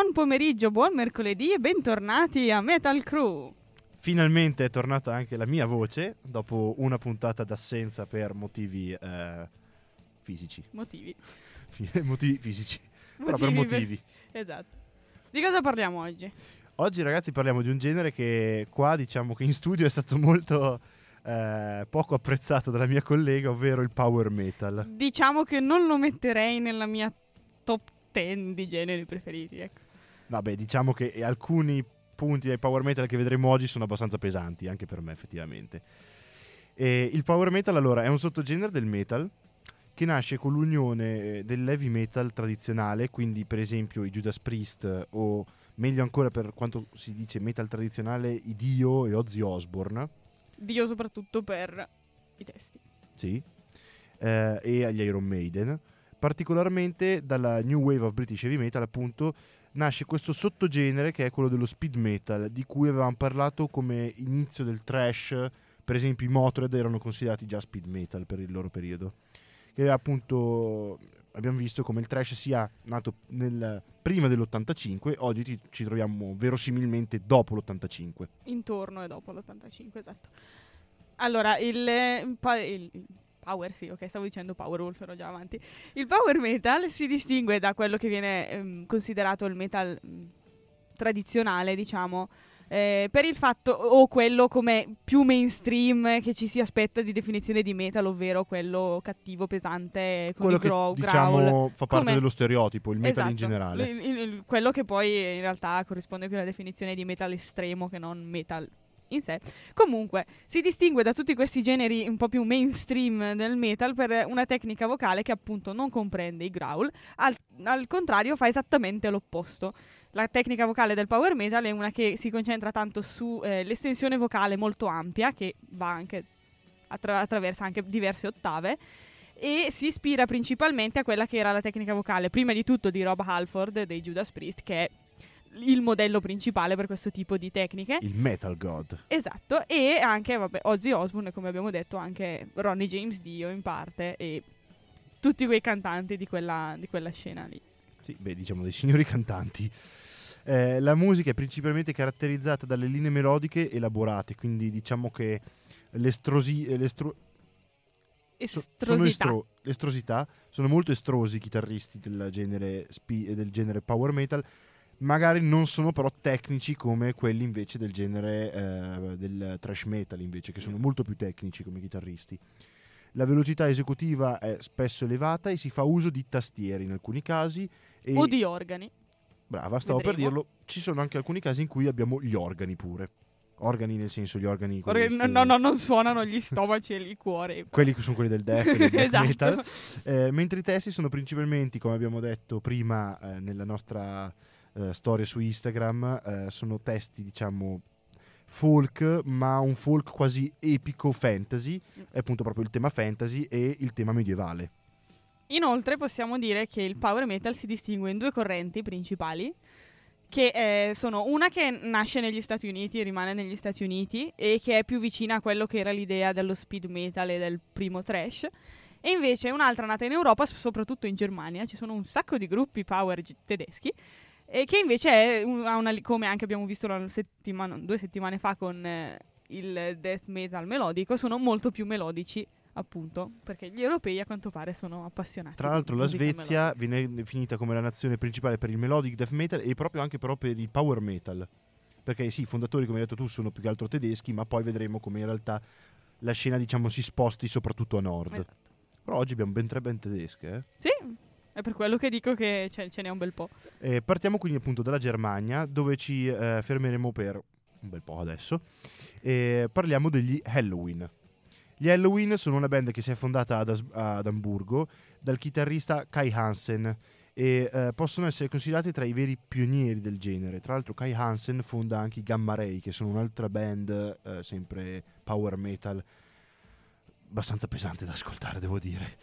Buon pomeriggio, buon mercoledì e bentornati a Metal Crew. Finalmente è tornata anche la mia voce dopo una puntata d'assenza per motivi eh, fisici. Motivi. motivi fisici. Però per motivi. Esatto. Di cosa parliamo oggi? Oggi ragazzi parliamo di un genere che qua diciamo che in studio è stato molto eh, poco apprezzato dalla mia collega, ovvero il power metal. Diciamo che non lo metterei nella mia top 10 di generi preferiti, ecco. Vabbè, diciamo che alcuni punti del power metal che vedremo oggi sono abbastanza pesanti, anche per me effettivamente. E il power metal allora è un sottogenere del metal che nasce con l'unione dell'heavy metal tradizionale, quindi per esempio i Judas Priest o meglio ancora per quanto si dice metal tradizionale i Dio e Ozzy Osbourne. Dio soprattutto per i testi. Sì, eh, e agli Iron Maiden particolarmente dalla New Wave of British Heavy Metal, appunto, nasce questo sottogenere che è quello dello speed metal, di cui avevamo parlato come inizio del trash. Per esempio, i Motorhead erano considerati già speed metal per il loro periodo. Che appunto abbiamo visto come il trash sia nato nel, prima dell'85, oggi ci, ci troviamo verosimilmente dopo l'85. Intorno e dopo l'85, esatto. Allora, il, il, il Power, sì, ok, stavo dicendo Powerwolf, ero già avanti. Il power metal si distingue da quello che viene ehm, considerato il metal mh, mm, tradizionale, diciamo, eh, per il fatto, o quello come più mainstream che ci si aspetta di definizione di metal, ovvero quello cattivo, pesante, con quello che grow, diciamo growl, fa parte come... dello stereotipo, il metal esatto, in generale. Il, il, quello che poi in realtà corrisponde più alla definizione di metal estremo che non metal in sé. Comunque, si distingue da tutti questi generi un po' più mainstream del metal per una tecnica vocale che appunto non comprende i growl, al, al contrario fa esattamente l'opposto. La tecnica vocale del power metal è una che si concentra tanto sull'estensione eh, vocale molto ampia, che anche attra- attraversa anche diverse ottave, e si ispira principalmente a quella che era la tecnica vocale, prima di tutto di Rob Halford dei Judas Priest, che è il modello principale per questo tipo di tecniche. Il Metal God. Esatto, e anche, vabbè, Ozzy Osbourne, come abbiamo detto, anche Ronnie James Dio in parte e tutti quei cantanti di quella, di quella scena lì. Sì, beh, diciamo dei signori cantanti. Eh, la musica è principalmente caratterizzata dalle linee melodiche elaborate, quindi diciamo che l'estrosi, l'estro, estrosità. Sono estro, estrosità, sono molto estrosi i chitarristi del genere, spi, del genere power metal magari non sono però tecnici come quelli invece del genere eh, del trash metal invece che sono molto più tecnici come chitarristi. La velocità esecutiva è spesso elevata e si fa uso di tastiere in alcuni casi o di organi. Brava stavo Vedremo. per dirlo. Ci sono anche alcuni casi in cui abbiamo gli organi pure. Organi nel senso gli organi Organ- no, no, no, non suonano gli stomaci e il cuore. Quelli che sono quelli del death del esatto. metal. Eh, mentre i testi sono principalmente come abbiamo detto prima eh, nella nostra eh, storie su Instagram, eh, sono testi diciamo folk, ma un folk quasi epico fantasy, è appunto proprio il tema fantasy e il tema medievale. Inoltre possiamo dire che il power metal si distingue in due correnti principali, che eh, sono una che nasce negli Stati Uniti e rimane negli Stati Uniti e che è più vicina a quello che era l'idea dello speed metal e del primo trash, e invece un'altra nata in Europa, soprattutto in Germania, ci sono un sacco di gruppi power tedeschi e che invece è una, come anche abbiamo visto settimana, due settimane fa con eh, il death metal melodico, sono molto più melodici appunto, perché gli europei a quanto pare sono appassionati. Tra l'altro la Svezia melodica. viene definita come la nazione principale per il melodic death metal e proprio anche però per il power metal. Perché sì, i fondatori, come hai detto tu, sono più che altro tedeschi, ma poi vedremo come in realtà la scena, diciamo, si sposti soprattutto a nord. Esatto. Però oggi abbiamo ben tre band tedesche, eh? Sì, è per quello che dico che ce, ce n'è un bel po'. Eh, partiamo quindi appunto dalla Germania, dove ci eh, fermeremo per un bel po' adesso. E parliamo degli Halloween. Gli Halloween sono una band che si è fondata ad, As- ad Amburgo dal chitarrista Kai Hansen e eh, possono essere considerati tra i veri pionieri del genere. Tra l'altro Kai Hansen fonda anche i Gamma Ray, che sono un'altra band eh, sempre power metal abbastanza pesante da ascoltare, devo dire.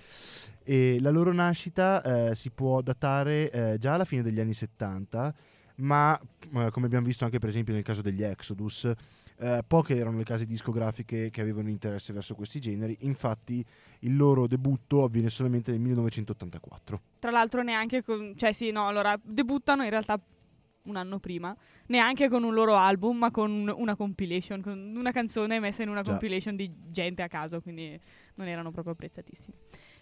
E la loro nascita eh, si può datare eh, già alla fine degli anni 70, ma eh, come abbiamo visto anche per esempio nel caso degli Exodus, eh, poche erano le case discografiche che avevano interesse verso questi generi, infatti il loro debutto avviene solamente nel 1984. Tra l'altro neanche, con, cioè sì, no, allora debuttano in realtà un anno prima, neanche con un loro album, ma con un- una compilation, con una canzone messa in una Già. compilation di gente a caso, quindi non erano proprio apprezzatissimi.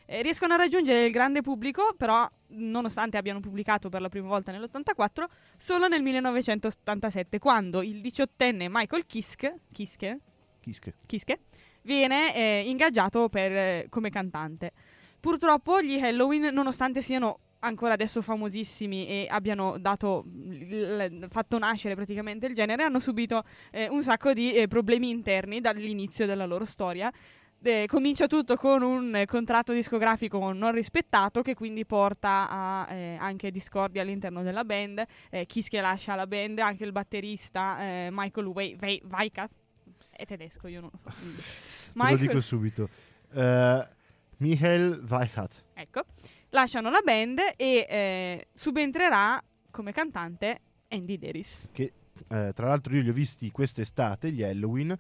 Eh, riescono a raggiungere il grande pubblico, però, nonostante abbiano pubblicato per la prima volta nell'84, solo nel 1987, quando il diciottenne Michael Kiske, Kiske, Kiske. Kiske viene eh, ingaggiato per, eh, come cantante. Purtroppo gli Halloween, nonostante siano ancora adesso famosissimi e abbiano dato, l- fatto nascere praticamente il genere, hanno subito eh, un sacco di eh, problemi interni dall'inizio della loro storia. Eh, comincia tutto con un contratto discografico non rispettato che quindi porta a eh, anche discordia all'interno della band. Eh, Kiske lascia la band, anche il batterista eh, Michael Wei- Wei- Weikat è tedesco, io non lo so. Te lo dico subito. Eh, Michael Weichat. ecco, lasciano la band e eh, subentrerà come cantante Andy Deris. Eh, tra l'altro io li ho visti quest'estate, gli Halloween.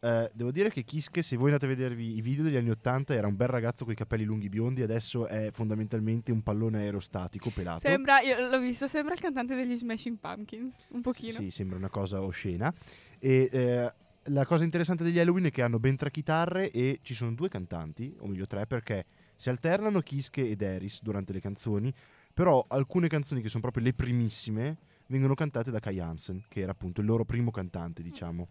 Eh, devo dire che Kiske, se voi andate a vedervi i video degli anni 80, era un bel ragazzo con i capelli lunghi biondi, adesso è fondamentalmente un pallone aerostatico pelato. Sembra, io l'ho visto, sembra il cantante degli Smashing Pumpkins, un pochino. Sì, sembra una cosa oscena. E eh, la cosa interessante degli Halloween è che hanno ben tre chitarre e ci sono due cantanti, o meglio tre, perché si alternano Kiske ed Eris durante le canzoni, però alcune canzoni che sono proprio le primissime vengono cantate da Kai Hansen, che era appunto il loro primo cantante, diciamo.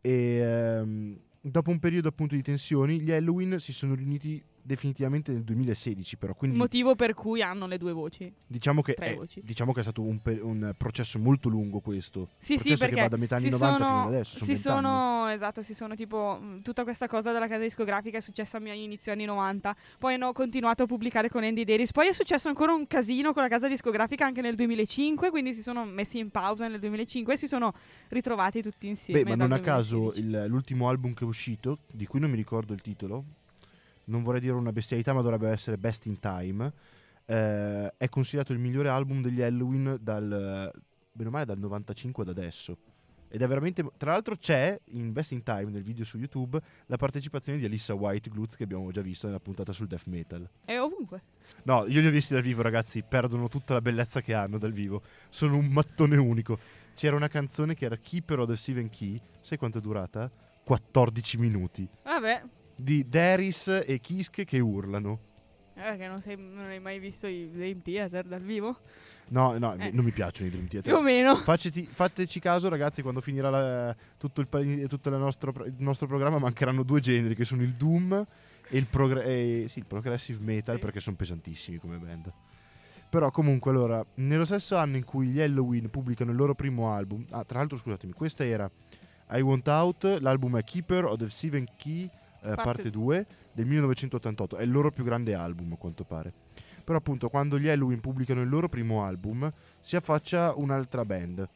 E ehm, dopo un periodo appunto di tensioni, gli Halloween si sono riuniti definitivamente nel 2016, però quindi Motivo per cui hanno le due voci. diciamo che, è, voci. diciamo che è stato un, un processo molto lungo questo. Sì, sì, processo perché che va da metà anni si 90 sono, fino ad adesso, sono si 20 anni. sono, esatto, si sono tipo mh, tutta questa cosa della casa discografica è successa a inizio anni 90, poi hanno continuato a pubblicare con Andy Deris, poi è successo ancora un casino con la casa discografica anche nel 2005, quindi si sono messi in pausa nel 2005 e si sono ritrovati tutti insieme. Beh, ma non a caso 2016. il- l'ultimo album che è uscito, di cui non mi ricordo il titolo, non vorrei dire una bestialità, ma dovrebbe essere Best in Time, eh, è considerato il migliore album degli Halloween dal, bene o male, dal 95 ad adesso. Ed è veramente. Tra l'altro, c'è in Best in Time, nel video su YouTube, la partecipazione di Alissa White Glutz che abbiamo già visto nella puntata sul death metal. È ovunque. No, io li ho visti dal vivo, ragazzi. Perdono tutta la bellezza che hanno dal vivo. Sono un mattone unico. C'era una canzone che era Keeper of the Seven Key. Sai quanto è durata? 14 minuti. Vabbè, Di Daris e Kiske che urlano. eh, che non, sei- non hai mai visto i Dream Theater dal vivo? No, no, Eh. non mi piacciono i Dream Theater. Più o meno. Faceti- fateci caso, ragazzi, quando finirà la- tutto, il, tutto il nostro, il nostro programma mancheranno due generi che sono il Doom e il, progr- e- sì, il Progressive Metal Sì. perché sono pesantissimi come band. Però comunque allora, nello stesso anno in cui gli Halloween pubblicano il loro primo album, ah tra l'altro scusatemi, questa era I Want Out, l'album è Keeper of the Seven Key eh, Parte parte 2 del 1988, è il loro più grande album a quanto pare. Però appunto quando gli Halloween pubblicano il loro primo album si affaccia un'altra band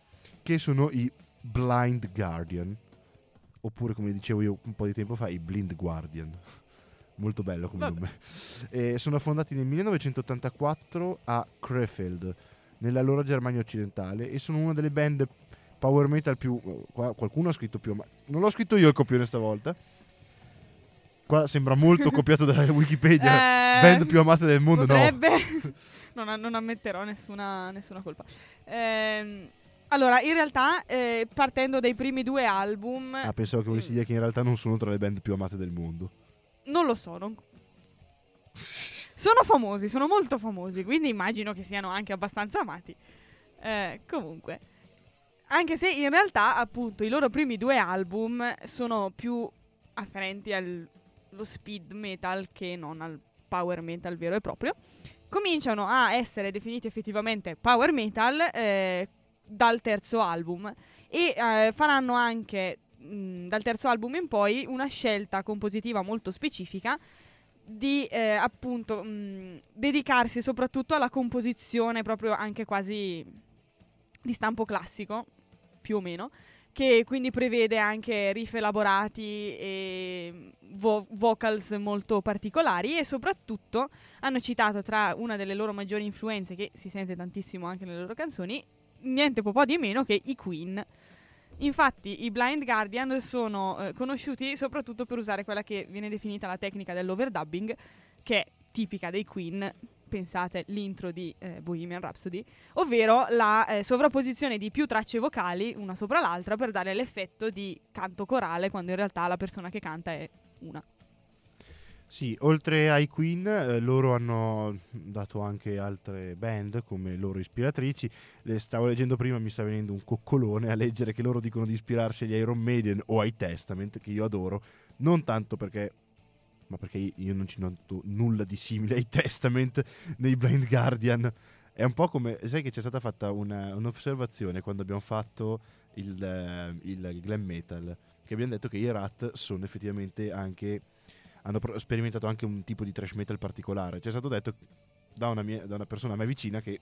che sono i Blind Guardian oppure come dicevo io un po' di tempo fa i Blind Guardian molto bello come Vabbè. nome e sono fondati nel 1984 a Krefeld nella loro Germania occidentale e sono una delle band power metal più qua qualcuno ha scritto più ma non l'ho scritto io il copione stavolta qua sembra molto copiato da Wikipedia Eh, band più amate del mondo no Potrebbe. non, a- non ammetterò nessuna, nessuna colpa. Ehm, allora, in realtà, eh, partendo dai primi due album, Ah, pensavo che volessi dire che in realtà non sono tra le band più amate del mondo. non lo so. non- Sono famosi, sono molto famosi, quindi immagino che siano anche abbastanza amati. Eh, comunque, anche se in realtà, appunto, i loro primi due album sono più afferenti allo speed metal che non al power metal vero e proprio. Cominciano a essere definiti effettivamente power metal eh, dal terzo album e eh, faranno anche mh, dal terzo album in poi una scelta compositiva molto specifica di eh, appunto mh, dedicarsi soprattutto alla composizione proprio anche quasi di stampo classico, più o meno, che quindi prevede anche riff elaborati e vo- vocals molto particolari e soprattutto hanno citato tra una delle loro maggiori influenze che si sente tantissimo anche nelle loro canzoni, niente po' di meno che i Queen. Infatti i Blind Guardian sono eh, conosciuti soprattutto per usare quella che viene definita la tecnica dell'overdubbing, che è tipica dei Queen, pensate l'intro di eh, Bohemian Rhapsody, ovvero la eh, sovrapposizione di più tracce vocali una sopra l'altra per dare l'effetto di canto corale quando in realtà la persona che canta è una. Sì, oltre ai Queen, eh, loro hanno dato anche altre band come loro ispiratrici. Le stavo leggendo prima, mi sta venendo un coccolone a leggere che loro dicono di ispirarsi agli Iron Maiden o ai Testament, che io adoro, non tanto perché ma perché io non ci noto nulla di simile ai Testament nei Blind Guardian. È un po' come, sai che c'è stata fatta una, un'osservazione quando abbiamo fatto il, eh, il glam metal, che abbiamo detto che i Rat sono effettivamente anche hanno pro- sperimentato anche un tipo di trash metal particolare. Ci è stato detto da una, mia, da una persona a me vicina che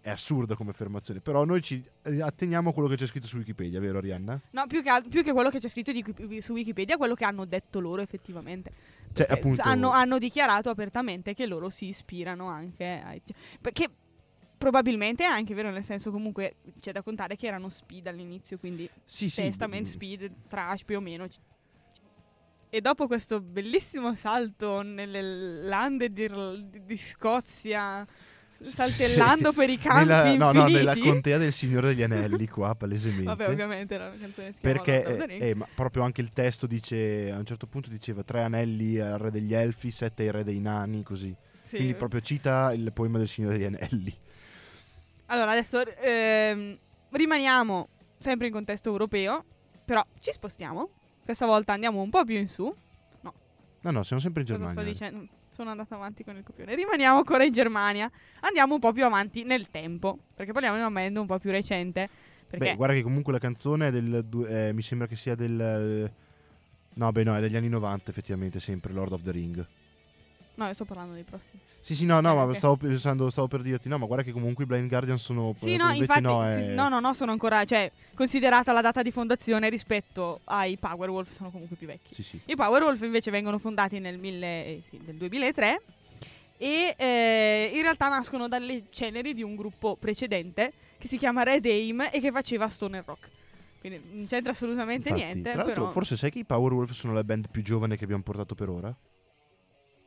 è assurda come affermazione, però noi ci atteniamo a quello che c'è scritto su Wikipedia, vero Arianna? No, più che, più che quello che c'è scritto di- su Wikipedia, quello che hanno detto loro effettivamente. Cioè, appunto- hanno, hanno dichiarato apertamente che loro si ispirano anche ai... Perché probabilmente è anche vero, nel senso comunque c'è da contare che erano speed all'inizio, quindi Sì, sì. Testament, speed, trash più o meno. E dopo questo bellissimo salto nelle lande di- di Scozia, saltellando per i campi Nella, no, no, nella contea del Signore degli Anelli, qua, palesemente. Vabbè, ovviamente una canzone si Perché eh, eh, ma proprio anche il testo dice a un certo punto diceva tre anelli al re degli elfi, sette ai re dei nani, così. Sì. Quindi proprio cita il poema del Signore degli Anelli. Allora, adesso ehm, rimaniamo sempre in contesto europeo, però ci spostiamo. Questa volta andiamo un po' più in su. No, no, siamo sempre in Germania. Sono andata avanti con il copione. Rimaniamo ancora in Germania. Andiamo un po' più avanti nel tempo, perché parliamo di una band un po' più recente. Beh, guarda che comunque la canzone è del. eh, mi sembra che sia del. No, beh, no, è degli anni 90, effettivamente, sempre Lord of the Ring. No, io sto parlando dei prossimi. Sì, sì, no, no, Eh, ma stavo pensando, stavo per dirti, no, ma guarda che comunque i Blind Guardian sono. Sì, no, infatti, no, sì, è- no, no, no, sono ancora, cioè, considerata la data di fondazione rispetto ai Powerwolf, sono comunque più vecchi. Sì, sì. I Powerwolf invece vengono fondati nel, mille- eh, sì, nel 2003 e eh, in realtà nascono dalle ceneri di un gruppo precedente che si chiama Red Aim e che faceva stoner rock. Quindi non c'entra assolutamente Infatti, niente. Tra l'altro, però- forse sai che i Powerwolf sono la band più giovane che abbiamo portato per ora?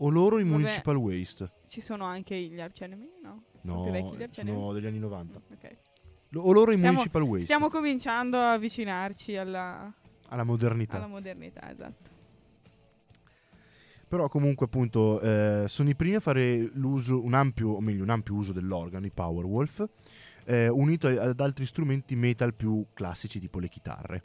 O loro i Vabbè. Municipal Waste? Ci sono anche gli Arch Enemy? No. No, più vecchi gli Arch Enemy? sono degli anni 90. Ok. Lo- O loro i Stiamo- Municipal Waste? Stiamo cominciando a avvicinarci alla, Alla modernità. alla modernità, esatto. Però comunque appunto eh, sono i primi a fare l'uso, un ampio, o meglio un ampio uso dell'organo, i Powerwolf, eh, unito a- ad altri strumenti metal più classici tipo le chitarre,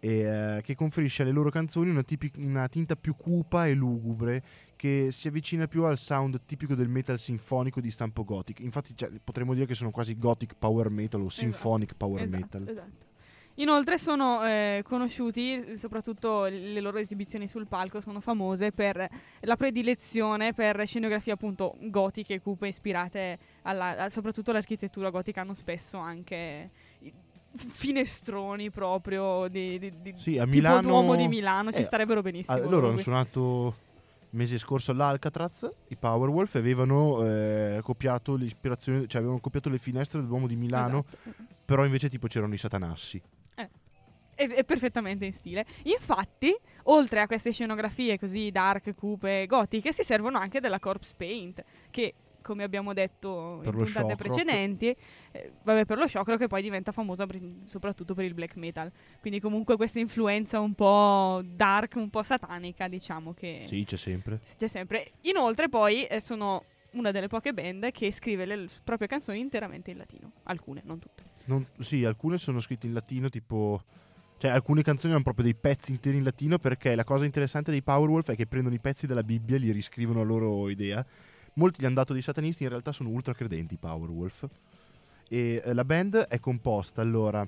e, eh, che conferisce alle loro canzoni una, tipi- una tinta più cupa e lugubre che si avvicina più al sound tipico del metal sinfonico di stampo gothic. Infatti cioè, potremmo dire che sono quasi gothic power metal o symphonic power esatto, metal. esatto. Inoltre sono eh, conosciuti, soprattutto le loro esibizioni sul palco sono famose per la predilezione per scenografie appunto gotiche cupe ispirate alla, soprattutto all'architettura gotica, hanno spesso anche finestroni proprio di, di- di- Sì, a tipo Milano... Duomo di Milano, ci eh, starebbero benissimo. Loro hanno suonato il mese scorso all'Alcatraz, i Powerwolf, avevano eh, copiato l'ispirazione, cioè avevano copiato le finestre del Duomo di Milano, Esatto. però invece tipo c'erano i satanassi. è, è perfettamente in stile. Infatti, oltre a queste scenografie così dark, cupe, gotiche, si servono anche della corpse paint, che come abbiamo detto Per in puntate precedenti, eh, vabbè per lo shock che poi diventa famosa per- soprattutto per il black metal. Quindi comunque questa influenza un po' dark, un po' satanica, diciamo che Sì, c'è sempre. c'è sempre. Inoltre poi eh, sono una delle poche band che scrive le proprie canzoni interamente in latino, alcune, non tutte. Non- sì, alcune sono scritte in latino, tipo... Cioè, alcune canzoni hanno proprio dei pezzi interi in latino perché la cosa interessante dei Powerwolf è che prendono i pezzi della Bibbia e li riscrivono a loro idea. Molti gli hanno dato dei satanisti, in realtà sono ultra credenti i Powerwolf. E eh, la band è composta allora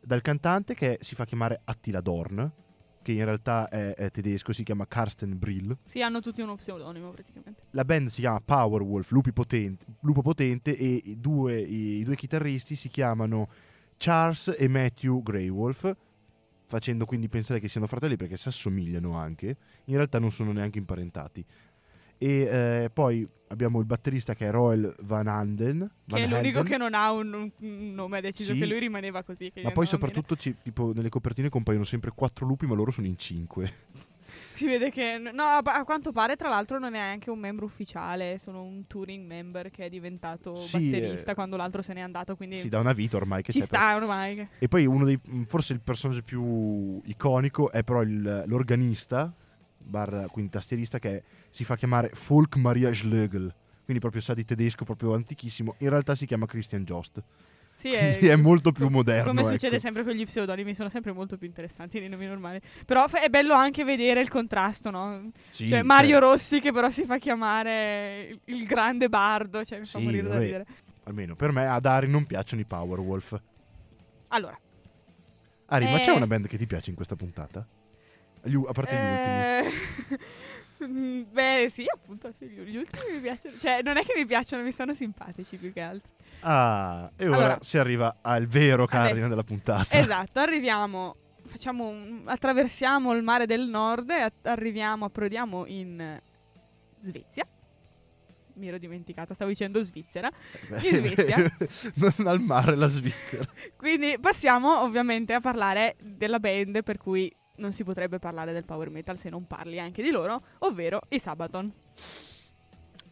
dal cantante che si fa chiamare Attila Dorn, che in realtà è, è tedesco, si chiama Karsten Brill. Sì, hanno tutti uno pseudonimo praticamente. La band si chiama Powerwolf, Potente, Lupo Potente e i due, i, i due chitarristi si chiamano Charles e Matthew Greywolf, facendo quindi pensare che siano fratelli perché si assomigliano anche, in realtà non sono neanche imparentati. E eh, poi abbiamo il batterista che è Roel Van Anden, Che Van è l'unico Helden, che non ha un, un- nome, ha deciso Sì. che lui rimaneva così. che ma poi soprattutto ci- tipo, nelle copertine compaiono sempre quattro lupi ma loro sono in cinque. Si vede che. No, a, quanto pare, tra l'altro, non è neanche un membro ufficiale. Sono un touring member che è diventato Sì, batterista eh, quando l'altro se n'è andato. Quindi Sì, da una vita ormai che ci c'è. però. sta ormai. E poi uno dei. Forse il personaggio più iconico è però il- l'organista, barra, quindi tastierista, che si fa chiamare Folk Maria Schlögel. Quindi proprio sa di tedesco, proprio antichissimo. In realtà si chiama Christian Jost. Sì, Quindi è molto più moderno. Come succede ecco. sempre con gli pseudonimi, sono sempre molto più interessanti dei nomi normali. Però è bello anche vedere il contrasto, no? Sì, cioè, Mario cioè, Rossi che però si fa chiamare il, grande bardo, cioè mi fa Sì, morire da vabbè. ridere. Almeno per me ad Ari non piacciono i Powerwolf. Allora, Ari, ma Eh. c'è una band che ti piace in questa puntata? Gli u- a parte gli ultimi. eh, mm, Beh, sì, appunto, sì, gli ultimi mi piacciono. Cioè, non è che mi piacciono, mi stanno simpatici più che altro. Ah, e ora Allora. si arriva al vero cardine della puntata. Esatto, arriviamo, facciamo un- attraversiamo il mare del nord e a- arriviamo, approdiamo in Svezia. Mi ero dimenticata, stavo dicendo Svizzera. in Svezia. non al mare, la Svizzera. Quindi passiamo ovviamente a parlare della band per cui non si potrebbe parlare del power metal se non parli anche di loro, ovvero i Sabaton.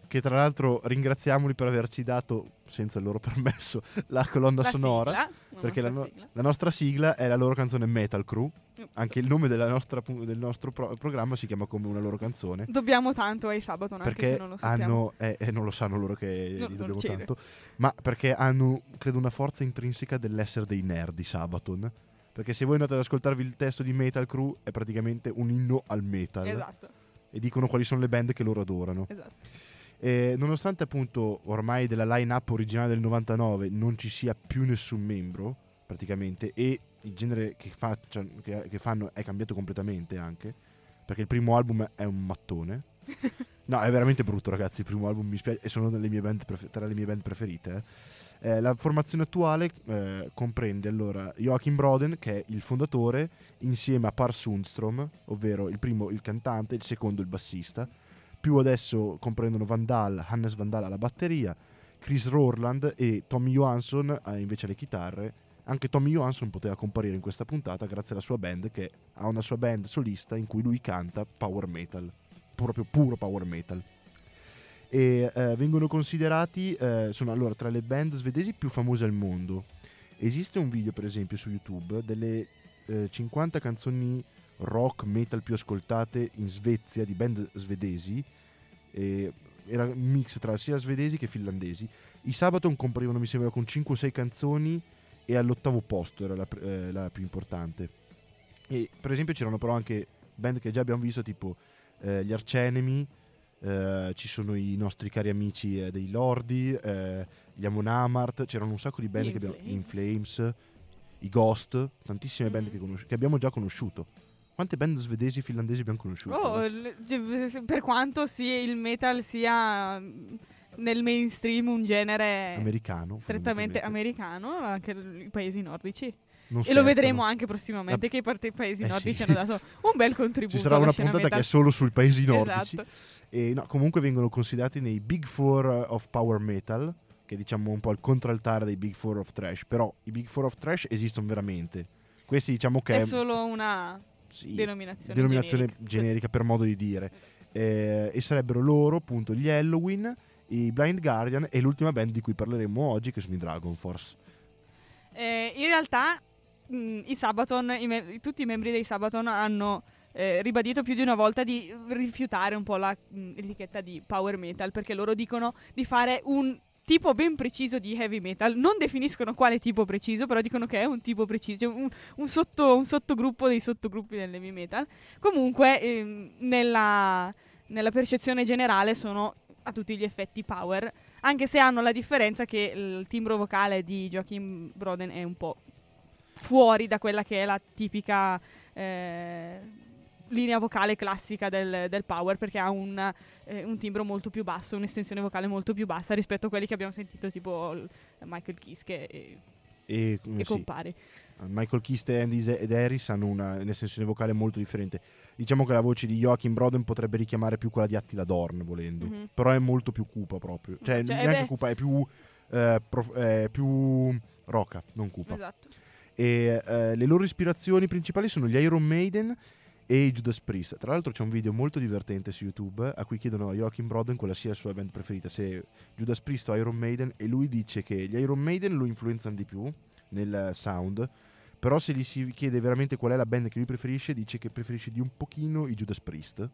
Che tra l'altro ringraziamoli per averci dato, senza il loro permesso, la colonna La sonora. sigla, la perché la, nostra no- sigla. la nostra sigla è la loro canzone Metal Crew. Anche il nome della nostra del nostro pro- programma si chiama come una loro canzone. Dobbiamo tanto ai Sabaton, anche perché se non lo sappiamo. hanno, eh, eh, non lo sanno loro che No, non dobbiamo tanto, ma perché hanno, credo, una forza intrinseca dell'essere dei nerd di Sabaton. Perché se voi andate ad ascoltarvi il testo di Metal Crew è praticamente un inno al metal. Esatto, E dicono quali sono le band che loro adorano. esatto. E nonostante appunto ormai della line-up originale del 99 non ci sia più nessun membro, praticamente, e il genere che, faccia- che- che fanno è cambiato completamente anche, perché il primo album è un mattone. No, è veramente brutto ragazzi, il primo album mi spiace, e sono delle mie band prefe- tra le mie band preferite. eh. Eh, la formazione attuale eh, comprende allora Joachim Broden, che è il fondatore, insieme a Per Sundstrom, ovvero il primo il cantante, il secondo il bassista, più adesso comprendono Vandal, Hannes Vandal alla batteria, Chris Rorland e Tommy Johansson eh, invece alle chitarre. Anche Tommy Johansson poteva comparire in questa puntata grazie alla sua band che ha una sua band solista in cui lui canta power metal, proprio puro power metal. E eh, vengono considerati, eh, sono allora tra le band svedesi più famose al mondo. Esiste un video per esempio su YouTube delle eh, 50 canzoni rock metal più ascoltate in Svezia di band svedesi. Era un mix tra sia svedesi che finlandesi. I Sabaton comparivano, mi sembra, con 5 o 6 canzoni e all'ottavo posto era la, eh, la più importante. E per esempio c'erano però anche band che già abbiamo visto, tipo eh, gli Arcenemi. Eh, ci sono i nostri cari amici eh, dei Lordi, eh, gli Amon Amarth, c'erano un sacco di band Gli che abbiamo, In In Flames, i Ghost, tantissime band Mm. che, conosci- che abbiamo già conosciuto. Quante band svedesi e finlandesi abbiamo conosciuto? Oh, se- per quanto sì, il metal sia mm, nel mainstream un genere Americano. strettamente americano, anche i paesi nordici. Non E lo vedremo anche prossimamente La- che i parte- paesi Eh nordici sì. hanno dato un bel contributo. Ci sarà una puntata che è solo sui paesi nordici. Esatto. E no, comunque vengono considerati nei Big Four of Power Metal, che diciamo un po' il contraltare dei Big Four of Trash. Però i Big Four of Trash esistono veramente. Questi diciamo che È solo una sì, denominazione, denominazione generica. generica per modo di dire. Eh, e sarebbero loro, appunto, gli Halloween, i Blind Guardian e l'ultima band di cui parleremo oggi, che sono i Dragon Force. Eh, in realtà mh, i Sabaton, i me- tutti i membri dei Sabaton hanno eh, ribadito più di una volta di rifiutare un po' la mh, etichetta di power metal perché loro dicono di fare un tipo ben preciso di heavy metal. Non definiscono quale tipo preciso, però dicono che è un tipo preciso, un, un sotto- un sottogruppo dei sottogruppi del heavy metal. Comunque, ehm, nella, nella percezione generale sono a tutti gli effetti power, anche se hanno la differenza che il timbro vocale di Joachim Broden è un po' fuori da quella che è la tipica eh, linea vocale classica del, del power, perché ha un, eh, un timbro molto più basso, un'estensione vocale molto più bassa rispetto a quelli che abbiamo sentito, tipo Michael Kiske e, E, e sì, compari. Michael Kist, Andy ed Harris hanno una, un'estensione vocale molto differente. Diciamo che la voce di Joachim Broden potrebbe richiamare più quella di Attila Dorn, volendo. Mhm. Però è molto più cupa proprio. Cioè, Cioè, neanche beh- cupa, è più, eh, prof- è più roca, non cupa. Esatto. E eh, le loro ispirazioni principali sono gli Iron Maiden e i Judas Priest. Tra l'altro c'è un video molto divertente su YouTube a cui chiedono a Joachim Broden quale sia la sua band preferita, se Judas Priest o Iron Maiden, e lui dice che gli Iron Maiden lo influenzano di più nel sound, però se gli si chiede veramente qual è la band che lui preferisce, dice che preferisce di un pochino i Judas Priest.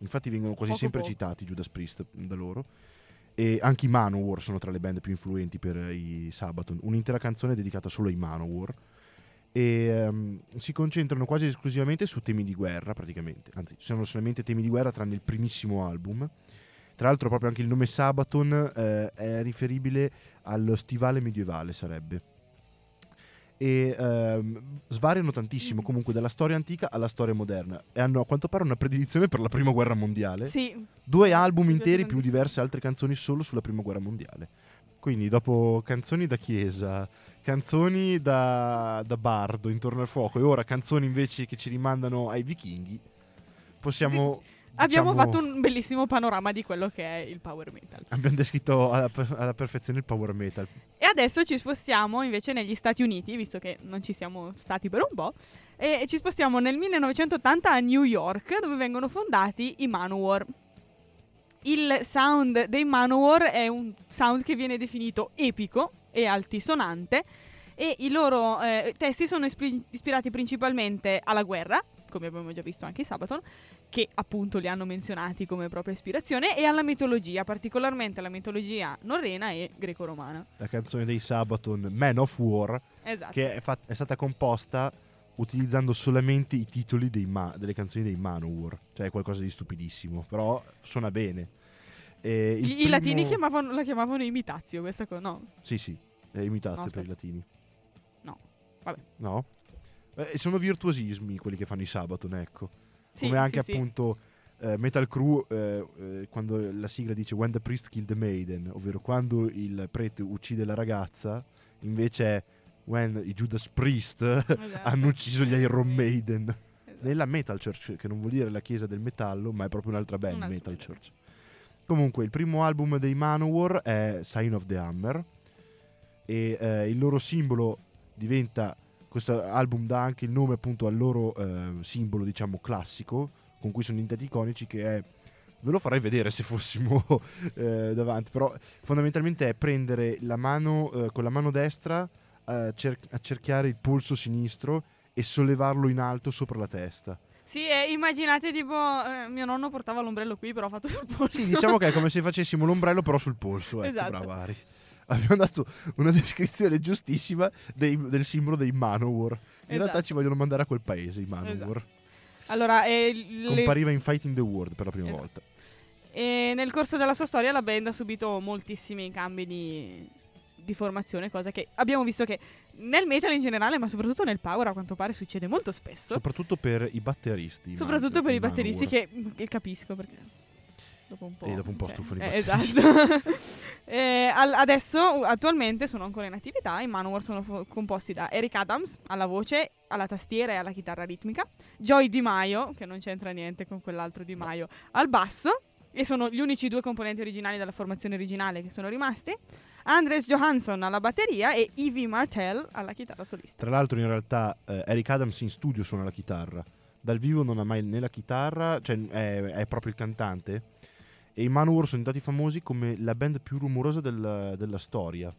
Infatti vengono quasi Poco sempre poco. citati i Judas Priest da loro. E anche i Manowar sono tra le band più influenti per i Sabaton. Un'intera canzone dedicata solo ai Manowar. E ehm, si concentrano quasi esclusivamente su temi di guerra, praticamente. Anzi, sono solamente temi di guerra tranne il primissimo album. Tra l'altro, proprio anche il nome Sabaton eh, è riferibile allo stivale medievale, sarebbe. E ehm, svariano tantissimo Mm. comunque dalla storia antica alla storia moderna. E hanno a quanto pare una predilezione per la prima guerra mondiale. Sì, Due album interi più diverse altre canzoni solo sulla prima guerra mondiale. Quindi dopo canzoni da chiesa, canzoni da, da bardo intorno al fuoco e ora canzoni invece che ci rimandano ai vichinghi, possiamo... abbiamo diciamo, fatto un bellissimo panorama di quello che è il power metal. Abbiamo descritto alla, alla perfezione il power metal. E adesso ci spostiamo invece negli Stati Uniti, visto che non ci siamo stati per un po', e ci spostiamo nel 1980 a New York, dove vengono fondati i Manowar. Il sound dei Manowar è un sound che viene definito epico e altisonante e i loro eh, testi sono ispri- ispirati principalmente alla guerra, come abbiamo già visto anche i Sabaton, che appunto li hanno menzionati come propria ispirazione, e alla mitologia, particolarmente alla mitologia norrena e greco-romana. La canzone dei Sabaton, Man of War, Esatto. che è, fat- è stata composta utilizzando solamente i titoli ma- delle canzoni dei Manowar. Cioè qualcosa di stupidissimo, però suona bene. I, primo- latini chiamavano- la chiamavano imitazio, questa cosa, no? Sì, sì, è imitazio No, per i latini. No, vabbè. No? Eh, sono virtuosismi quelli che fanno i Sabaton, ecco. Sì, Come anche sì, sì. appunto eh, Metal Crew, eh, eh, quando la sigla dice When the priest killed the maiden, ovvero quando il prete uccide la ragazza, invece è When i Judas Priest Esatto. hanno ucciso gli Iron Maiden. Esatto. Nella Metal Church, che non vuol dire la chiesa del metallo, ma è proprio un'altra band, Un'altra Metal. Church. Comunque, il primo album dei Manowar è Sign of the Hammer e eh, il loro simbolo diventa questo album dà anche il nome appunto al loro eh, simbolo diciamo classico con cui sono diventati iconici che è ve lo farei vedere se fossimo eh, davanti però fondamentalmente è prendere la mano eh, con la mano destra eh, cer- accerchiare il polso sinistro e sollevarlo in alto sopra la testa Sì, e immaginate tipo, eh, mio nonno portava l'ombrello qui, però fatto sul polso. sì diciamo che è come se facessimo l'ombrello però sul polso ecco Esatto. brava Ari abbiamo dato una descrizione giustissima dei- del simbolo dei Manowar in realtà Esatto. ci vogliono mandare a quel paese i Manowar Allora, eh, le- compariva in Fighting the World per la prima Esatto. volta. e nel corso della sua storia la band ha subito moltissimi cambi di, di formazione, cosa che abbiamo visto che nel metal in generale, ma soprattutto nel power a quanto pare succede molto spesso. Soprattutto per i batteristi. soprattutto Man- per i batteristi che, che capisco perché dopo un po', E dopo un po' cioè, stufano i eh, esatto Eh, al- adesso attualmente sono ancora in attività i Manowar sono fo- composti da Eric Adams alla voce alla tastiera e alla chitarra ritmica Joy Di Maio che non c'entra niente con quell'altro Di Maio al basso e sono gli unici due componenti originali della formazione originale che sono rimasti Andres Johansson alla batteria e Evie Martell alla chitarra solista Tra l'altro in realtà eh, Eric Adams in studio suona la chitarra. Dal vivo non ha mai né la chitarra, cioè è, è proprio il cantante. E i Manowar sono diventati famosi come la band più rumorosa del- della storia.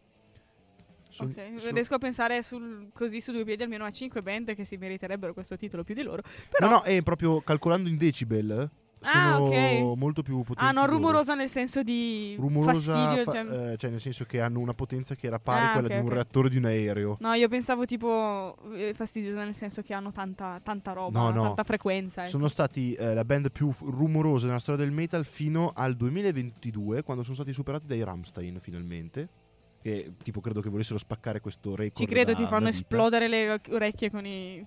Son- Ok, sono- riesco a pensare sul- così su due piedi almeno a cinque band che si meriterebbero questo titolo più di loro. Però, No, no, è proprio calcolando in decibel. Ah, Sono ok. molto più potenti. ah, no, rumorosa nel senso di Rumorosa, fastidio. fa- cioè- eh, cioè nel senso che hanno una potenza che era pari a Ah, quella ok, di un ok. reattore di un aereo. No, io pensavo tipo eh, fastidiosa nel senso che hanno tanta, tanta roba, No, no. tanta frequenza. ecco. Sono stati eh, la band più f- rumorosa nella storia del metal fino al 2022, quando sono stati superati dai Rammstein finalmente. Che tipo credo che volessero spaccare questo record. Ci credo, ti fanno esplodere le orecchie con i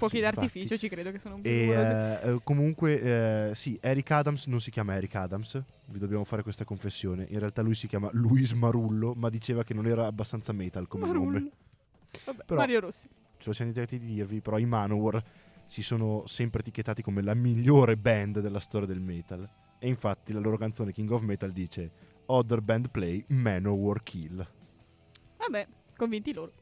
fuochi Sì, d'artificio. infatti. Ci credo che sono un po' E eh, eh, comunque, eh, sì, Eric Adams non si chiama Eric Adams, vi dobbiamo fare questa confessione. In realtà lui si chiama Luis Marullo, ma diceva che non era abbastanza metal come nome. Marullo. Vabbè, Però- Mario Rossi. Ce lo siamo dimenticati di dirvi, però i Manowar si sono sempre etichettati come la migliore band della storia del metal. E infatti la loro canzone King of Metal dice Other band play, Manowar kill. Vabbè, convinti loro.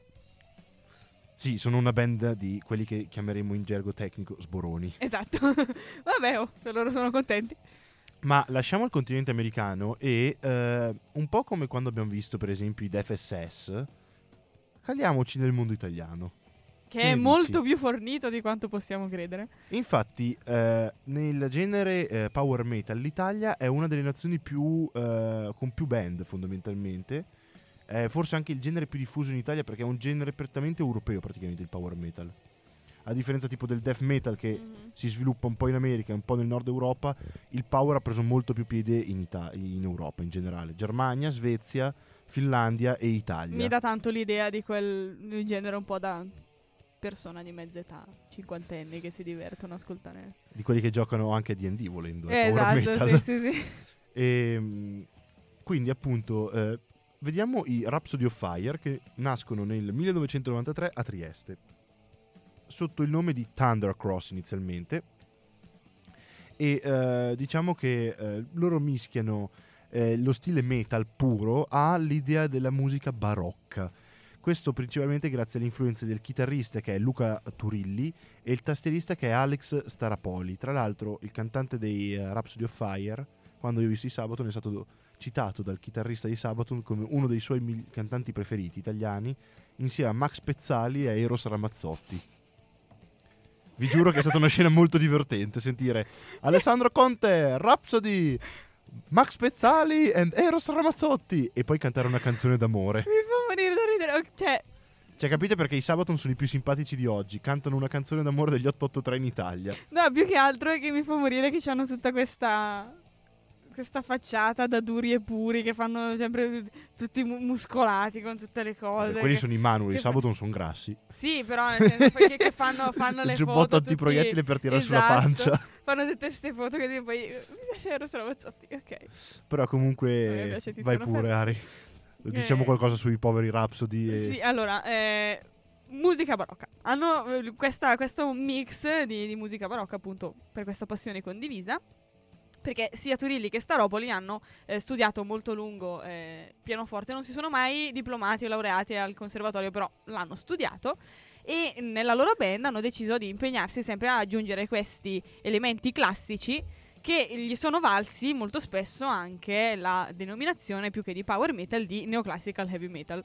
Sì, sono una band di quelli che chiameremo in gergo tecnico sboroni. Esatto. Vabbè, oh, per loro sono contenti. Ma lasciamo il continente americano e eh, un po' come quando abbiamo visto per esempio i Def SS, caliamoci nel mondo italiano. Che è molto più fornito di quanto possiamo credere. Infatti, eh, nel genere eh, power metal, l'Italia è una delle nazioni più, eh, con più band fondamentalmente. È forse anche il genere più diffuso in Italia perché è un genere prettamente europeo praticamente il power metal. A differenza tipo del death metal che Mhm. si sviluppa un po' in America e un po' nel nord Europa, il power ha preso molto più piede in, Ita- in Europa in generale. Germania, Svezia, Finlandia e Italia. Mi dà tanto l'idea di quel genere un po' da persona di mezza età, cinquantenni che si divertono a ascoltare. Di quelli che giocano anche a D&D volendo. Eh, power esatto, metal. sì, sì, sì. E, mm, quindi appunto eh, vediamo i Rhapsody of Fire che nascono nel 1993 a Trieste sotto il nome di Thunder Cross inizialmente. E eh, diciamo che eh, loro mischiano eh, lo stile metal puro all'idea della musica barocca. Questo principalmente grazie alle influenze del chitarrista che è Luca Turilli e il tastierista che è Alex Starapoli. Tra l'altro il cantante dei eh, Rhapsody of Fire quando io ho visto i Sabaton è stato citato dal chitarrista di Sabaton come uno dei suoi mil- cantanti preferiti italiani insieme a Max Pezzali e Eros Ramazzotti. Vi giuro che è stata una scena molto divertente sentire Alessandro Conte, Rhapsody, Max Pezzali e Eros Ramazzotti e poi cantare una canzone d'amore. Mi fa morire da ridere. Cioè, Cioè capite perché i Sabaton sono i più simpatici di oggi, cantano una canzone d'amore degli 883 in Italia. no, più che altro è che mi fa morire che hanno tutta questa questa facciata da duri e puri che fanno sempre tutti mu- muscolati con tutte le cose. Vabbè, quelli che- sono i Manuel, i che- Sabaton sono grassi. Sì, però nel senso che, fanno, fanno le Il foto giubbotto tutti- antiproiettile per tirare sulla Esatto. pancia. Fanno tutte queste foto che poi mi piace Eros Ramazzotti, ok. Però comunque piace vai pure. Ari. Diciamo Eh. qualcosa sui poveri Rhapsody e... Sì, allora, eh, musica barocca. Hanno eh, questa- questo mix di, di musica barocca appunto per questa passione condivisa. Perché sia Turilli che Staropoli hanno eh, studiato molto lungo eh, pianoforte, non si sono mai diplomati o laureati al conservatorio, però l'hanno studiato e nella loro band hanno deciso di impegnarsi sempre a aggiungere questi elementi classici che gli sono valsi molto spesso anche la denominazione più che di power metal di neoclassical heavy metal,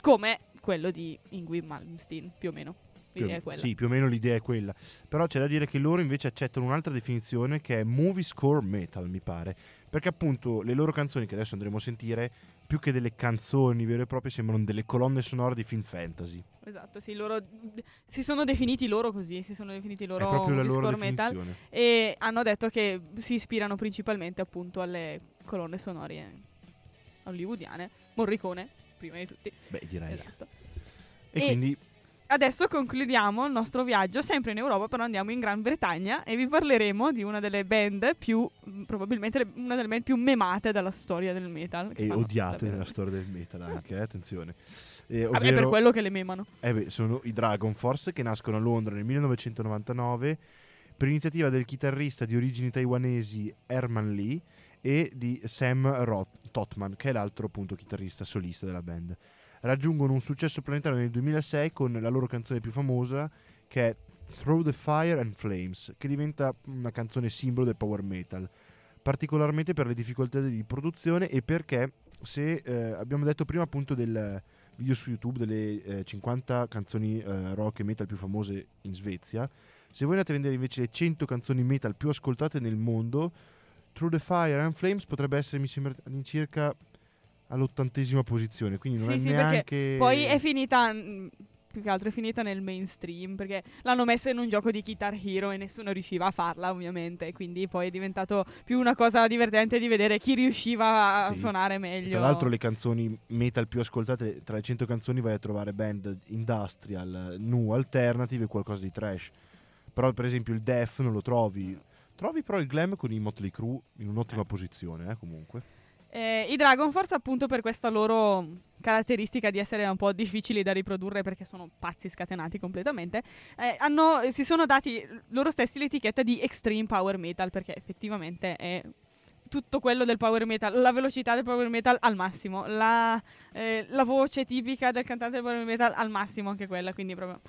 come quello di Ingrid Malmsteen, più o meno. L'idea è quella. Sì, più o meno l'idea è quella. Però c'è da dire che loro invece accettano un'altra definizione che è movie score metal, mi pare. Perché appunto le loro canzoni che adesso andremo a sentire, più che delle canzoni vere e proprie, sembrano delle colonne sonore di film fantasy. Esatto, sì, loro si sono definiti loro così, si sono definiti loro è proprio la movie loro score metal e hanno detto che si ispirano principalmente appunto alle colonne sonore hollywoodiane, Morricone prima di tutti. Beh, direi. Esatto. E, E- quindi Adesso concludiamo il nostro viaggio sempre in Europa, però andiamo in Gran Bretagna e vi parleremo di una delle band più, mh, probabilmente una delle band più memate della storia del metal. e odiate nella storia del metal anche, eh, attenzione. Eh, Vabbè, è ovvero- per quello che le memano. Eh beh, sono i Dragon Force che nascono a Londra nel 1999 per iniziativa del chitarrista di origini taiwanesi Herman Lee e di Sam Roth- Totman, che è l'altro appunto chitarrista solista della band. Raggiungono un successo planetario nel 2006 con la loro canzone più famosa che è Through the Fire and Flames, che diventa una canzone simbolo del power metal, particolarmente per le difficoltà di produzione e perché se eh, abbiamo detto prima appunto del video su YouTube delle eh, 50 canzoni eh, rock e metal più famose in Svezia. Se voi andate a vedere invece le 100 canzoni metal più ascoltate nel mondo, Through the Fire and Flames potrebbe essere, mi sembra, all'incirca all'ottantesima posizione. Quindi non Sì, è sì, neanche. Poi è finita. Più che altro è finita nel mainstream perché l'hanno messa in un gioco di Guitar Hero e nessuno riusciva a farla, ovviamente. Quindi poi è diventato più una cosa divertente di vedere chi riusciva a Sì. suonare meglio. Tra l'altro, le canzoni metal più ascoltate, tra le 100 canzoni, vai a trovare band industrial, nu, alternative e qualcosa di trash. Però, per esempio, il death non lo trovi. Trovi però il glam con i Motley Crue in un'ottima posizione, eh, comunque. Eh, I Dragon Force, appunto, per questa loro caratteristica di essere un po' difficili da riprodurre perché sono pazzi scatenati completamente, eh, hanno- si sono dati loro stessi l'etichetta di Extreme Power Metal perché effettivamente è tutto quello del power metal, la velocità del power metal al massimo, la, eh, la voce tipica del cantante del power metal al massimo, anche quella, quindi proprio...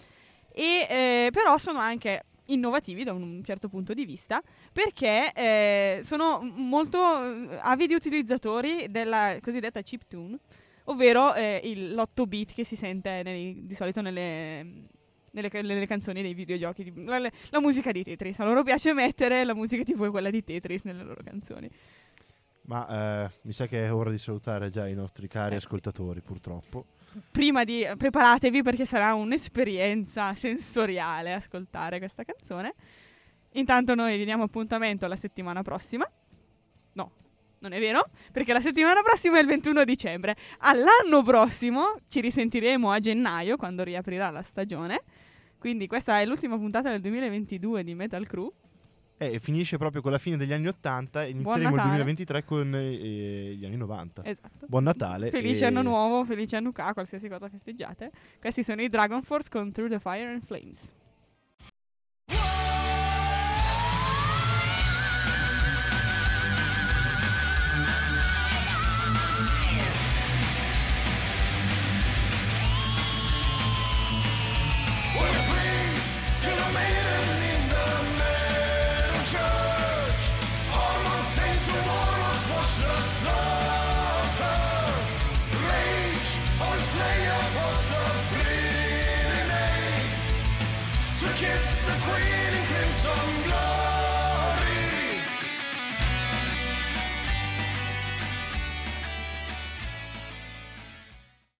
E, eh, però sono anche innovativi da un certo punto di vista perché eh, sono molto eh, avidi utilizzatori della cosiddetta chiptune, ovvero eh, il, l'8 bit che si sente nei, di solito nelle, nelle, nelle, canzoni dei videogiochi, la, la, musica di Tetris. A loro piace mettere la musica tipo quella di Tetris nelle loro canzoni. Ma eh, mi sa che è ora di salutare già i nostri cari eh, ascoltatori, purtroppo prima di preparatevi perché sarà un'esperienza sensoriale ascoltare questa canzone. Intanto noi vi diamo appuntamento la settimana prossima. No, non è vero, perché la settimana prossima è il 21 dicembre. All'anno prossimo ci risentiremo a gennaio quando riaprirà la stagione. Quindi questa è l'ultima puntata del 2022 di Metal Crew. Eh, finisce proprio con la fine degli anni 80 e inizieremo il 2023 con eh, gli anni 90. Esatto. Buon Natale. Felice e... anno nuovo, felice anno K, qualsiasi cosa festeggiate. Questi sono i Dragon Force con Through the Fire and Flames.